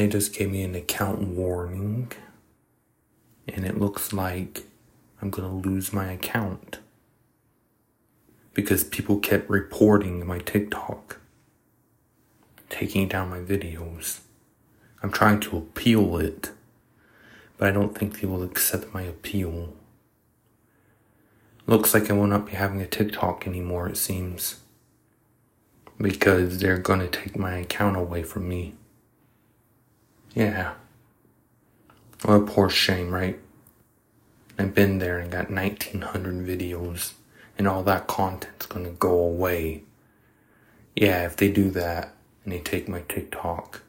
They just gave me an account warning. And it looks like I'm gonna lose my account. Because people kept reporting my TikTok, taking down my videos. I'm trying to appeal it, but I don't think they will accept my appeal. Looks like I will not be having a TikTok anymore, it seems. Because they're gonna take my account away from me. Yeah. A poor shame, right? I've been there and got 1900 videos, and all that content's gonna go away. Yeah, if they do that and they take my TikTok,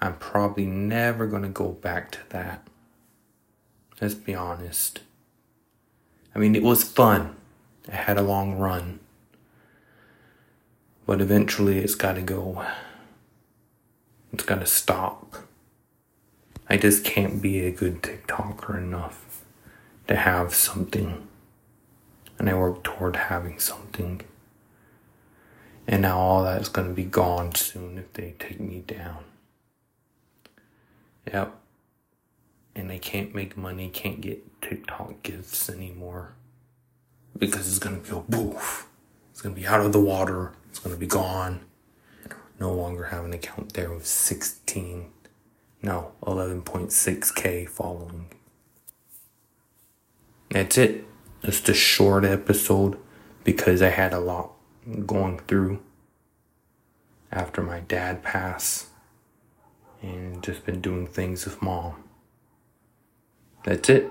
I'm probably never gonna go back to that. Let's be honest. I mean, it was fun. I had a long run. But eventually it's gotta go. It's gotta stop. I just can't be a good TikToker enough to have something. And I work toward having something. And now all that's gonna be gone soon if they take me down. Yep. And they can't make money, can't get TikTok gifts anymore. Because it's gonna go boof. It's gonna be out of the water. It's gonna be gone. No longer have an account there with 16, no, 11.6k following. That's it. Just a short episode because I had a lot going through after my dad passed and just been doing things with mom. That's it.